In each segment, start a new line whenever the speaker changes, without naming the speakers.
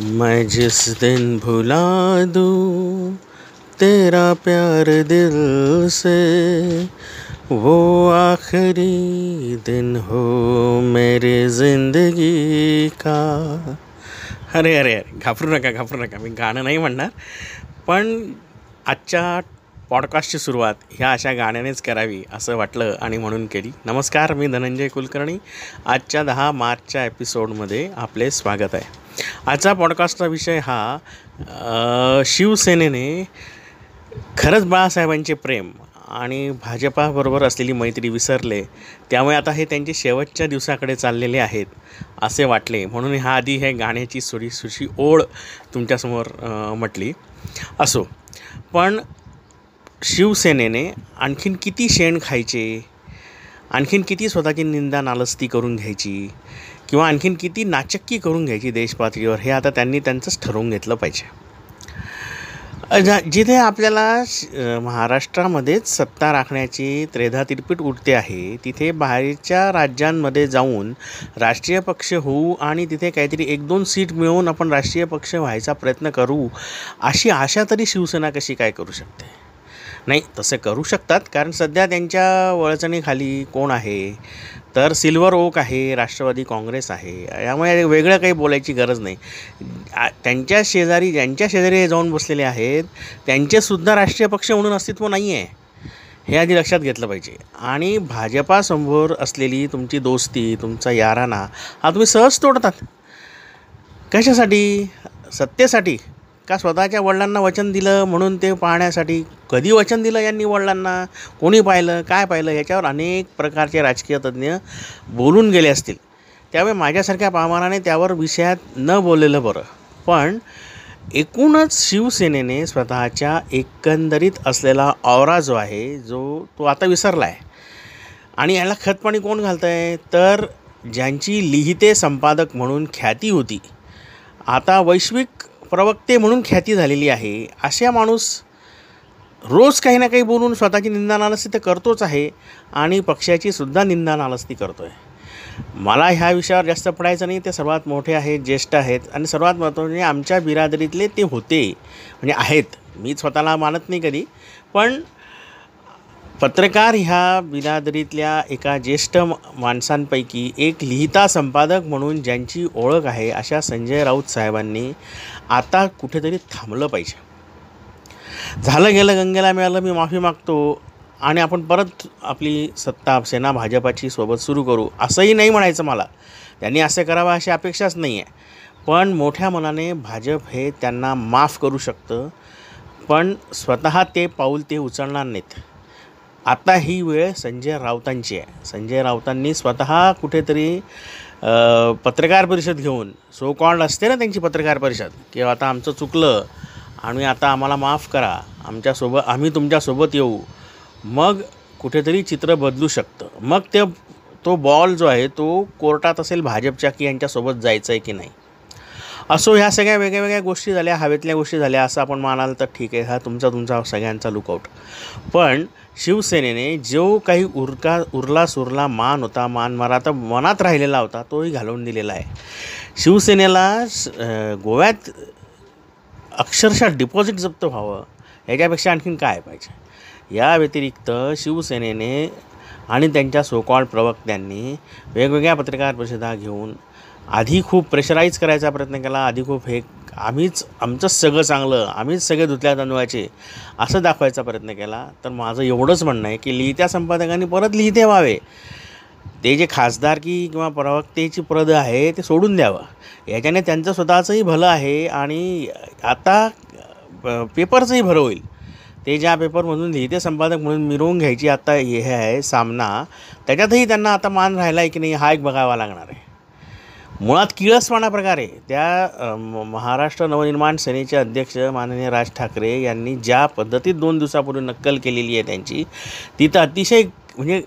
मैं जिस दिन भुला दूँ तेरा प्यार दिल से वो आखिरी दिन हो मेरी जिंदगी का। अरे अरे अरे घाबरू नका घाबरू नका मी गाणं नाही म्हणणार. पण आजच्या पॉडकास्टची सुरुवात ह्या अशा गाण्यानेच करावी असं वाटलं आणि म्हणून केली. नमस्कार मी धनंजय कुलकर्णी. आजच्या दहा मार्चच्या एपिसोडमध्ये आपले स्वागत आहे. आजचा पॉडकास्टचा विषय हा शिवसेनेने खरंच बाळासाहेबांचे प्रेम आणि भाजपाबरोबर असलेली मैत्री विसरले. त्यामुळे आता हे त्यांचे शेवटच्या दिवसाकडे चाललेले आहेत असे वाटले. म्हणून ह्या आधी हे गाण्याची सुरी सुशी ओढ तुमच्यासमोर म्हटली. असो पण शिवसेनेने आणखीन किती शेण खायचे? आणखीन किती स्वतःची निंदा नालस्ती करून घ्यायची? किंवा आणखीन किती नाचक्की करून घ्यायची देशपातळीवर हे आता त्यांनी त्यांचंच ठरवून घेतलं पाहिजे. जिथे आपल्याला महाराष्ट्रामध्येच सत्ता राखण्याची त्रेधा तिरपीट उठते आहे तिथे बाहेरच्या राज्यांमध्ये जाऊन राष्ट्रीय पक्ष होऊ आणि तिथे काहीतरी एक दोन सीट मिळवून आपण राष्ट्रीय पक्ष व्हायचा प्रयत्न करू अशी आशा तरी शिवसेना कशी काय करू शकते? नाही तसे करू शकतात. कारण सध्या त्यांच्या वळचणीखाली कोण आहे? तर सिल्वर ओक आहे राष्ट्रवादी काँग्रेस आहे. यामुळे वेगळं काही बोलायची गरज नाही. त्यांच्या शेजारी ज्यांच्या शेजारी जाऊन बसलेले आहेत त्यांचेसुद्धा राष्ट्रीय पक्ष म्हणून अस्तित्व नाही आहे हे आधी लक्षात घेतलं पाहिजे. आणि भाजपासमोर असलेली तुमची दोस्ती तुमचा याराना हा तुम्ही सहज तोडतात. कशासाठी? सत्तेसाठी? का स्वतःच्या वडिलांना वचन दिलं म्हणून ते पाहण्यासाठी? कधी वचन दिलं यांनी वडिलांना? कोणी पाहिलं? काय पाहिलं? याच्यावर अनेक प्रकारचे राजकीय तज्ज्ञ बोलून गेले असतील. त्यामुळे माझ्यासारख्या पामानाने त्यावर विषयात न बोललेलं बरं. पण एकूणच शिवसेनेने स्वतःच्या एकंदरीत असलेला औरा जो आहे जो तो आता विसरला आहे आणि याला खतपाणी कोण घालतं आहे तर ज्यांची लिहिते संपादक म्हणून ख्याती होती. आता वैश्विक प्रवक्ते म्हणून ख्याती झालेली आहे. अशा माणूस रोज काही ना काही बोलून स्वतःची निंदा नालस्ती तर करतोच आहे आणि पक्षाची सुद्धा निंदा नालस्ती करतो आहे मला ह्या विषयावर जास्त पडायचं नाही ते सर्वात मोठे आहेत ज्येष्ठ आहेत आणि सर्वात महत्त्वाचे म्हणजे आमच्या बिरादरीतले ते होते. म्हणजे आहेत. मी स्वतःला मानत नाही कधी. पण पत्रकार ह्या बिरादरीतल्या एका ज्येष्ठ माणसांपैकी एक लिहिता संपादक म्हणून ज्यांची ओळख आहे अशा संजय राऊत साहेबांनी आता कुठेतरी थांबलं पाहिजे. झालं गेलं गंगेला मिळालं मी माफी मागतो आणि आपण परत आपली सत्ता सेना भाजपाची सोबत सुरू करू असंही नाही म्हणायचं मला. त्यांनी असं करावं अशी अपेक्षाच नाही आहे पण मोठ्या मनाने भाजप हे त्यांना माफ करू शकतं पण स्वतः ते पाऊल ते उचलणार नाहीत. आता ही वेळ संजय राऊतांची आहे. संजय राऊतांनी स्वतः कुठेतरी पत्रकार परिषद घेऊन सो कॉल्ड असते ना त्यांची पत्रकार परिषद की आता आमचं चुकलं आणि आता आम्हाला माफ करा आमच्यासोबत आम्ही तुमच्यासोबत येऊ. मग कुठेतरी चित्र बदलू शकतं. मग ते तो बॉल जो आहे तो कोर्टात असेल भाजपच्या की यांच्यासोबत जायचं आहे की नाही? असो ह्या सगळ्या वेगळ्या वेगळ्या गोष्टी झाल्या हवेतल्या गोष्टी झाल्या असं आपण मानाल तर ठीक आहे. हा तुमचा तुमचा सगळ्यांचा लुकआउट पण शिवसेनेने जो काही उरका उरला सुरला मान होता मान मारा तर मनात राहिलेला होता तोही घालवून दिलेला आहे. शिवसेनेला गोव्यात अक्षरशः डिपॉझिट जप्त व्हावं याच्यापेक्षा आणखीन काय पाहिजे? या व्यतिरिक्त शिवसेनेने आणि त्यांच्या सोकॉल प्रवक्त्यांनी वेगवेगळ्या पत्रकार परिषदा घेऊन आधी खूप प्रेशराईज करायचा प्रयत्न केला आधी खूप हे आम्हीच आमचंच सगळं चांगलं आम्हीच सगळे धुतल्या तांदळाचे असं दाखवायचा प्रयत्न केला. तर माझं एवढंच म्हणणं आहे की लिहित्या संपादकांनी परत लिहिते व्हावे. ते जे खासदारकी किंवा प्रवक्तेची पद आहे ते सोडून द्यावं. याच्याने त्यांचं स्वतःचंही भलं आहे आणि आता पेपरचंही भरं होईल. ते ज्या पेपरमधून लिहिते संपादक म्हणून मिरवून घ्यायची आता हे आहे सामना त्याच्यातही त्यांना आता मान राहिला आहे की नाही हा एक बघावा लागणार आहे. मुळात किळसवाणा प्रकारे त्या महाराष्ट्र नवनिर्माण सेनेचे अध्यक्ष माननीय राज ठाकरे यांनी ज्या पद्धतीत दोन दिवसापूर्वी नक्कल केलेली आहे त्यांची ती तर अतिशय म्हणजे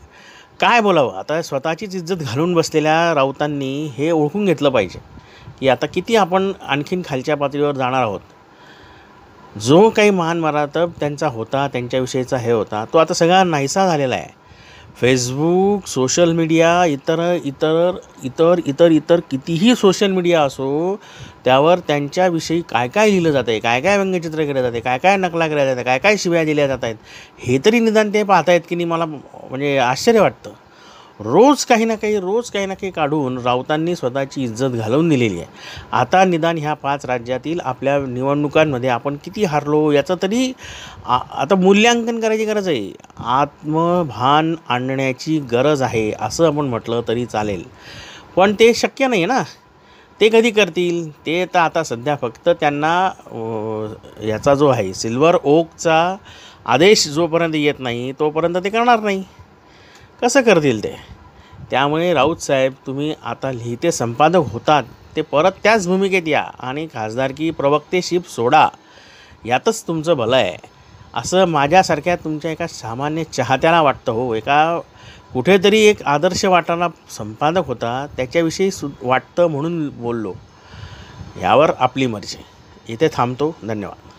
काय बोलावं? आता स्वतःचीच इज्जत घालून बसलेल्या राऊतांनी हे ओळखून घेतलं पाहिजे की आता किती आपण आणखीन खालच्या पातळीवर जाणार आहोत. जो काही महान मरातब त्यांचा होता त्यांच्याविषयीचा हे होता तो आता सगळा नाहीसा झालेला आहे. फेसबुक सोशल मीडिया इतर इतर इतर इतर इतर कितीही सोशल मीडिया असो त्यावर त्यांच्याविषयी काय काय लिहिलं जातं आहे काय काय व्यंगचित्र केलं जाते काय काय नकला केल्या जातात काय काय शिव्या दिल्या जात आहेत हे तरी निदान ते पाहतायत की नाही मला म्हणजे आश्चर्य वाटतं. रोज काही ना काही रोज काही ना काही काढून राऊतांनी स्वतःची इज्जत घालवून दिलेली आहे. आता निदान ह्या पाच राज्यातील आपल्या निवडणुकांमध्ये आपण किती हारलो याचं तरी आ आता मूल्यांकन करायची गरज आहे. आत्मभान आणण्याची गरज आहे असं आपण म्हटलं तरी चालेल. पण ते शक्य नाही आहे ना. ते कधी करतील? ते तर आता सध्या फक्त त्यांना याचा जो आहे सिल्वर ओकचा आदेश जोपर्यंत येत नाही तोपर्यंत ते करणार नाही. कसं करतील ते? त्यामुळे राऊत साहेब तुम्ही आता लिहिते संपादक होतात ते परत त्याच भूमिकेत या आणि खासदारकी प्रवक्तेशिप सोडा. यातच तुमचं भलं आहे. असं माझ्यासारख्या तुमच्या एका सामान्य चाहत्याला वाटतं हो. एका कुठेतरी एक आदर्श वाटाणा संपादक होता त्याच्याविषयी सु वाटतं म्हणून बोललो. यावर आपली मर्जी. इथे थांबतो. धन्यवाद.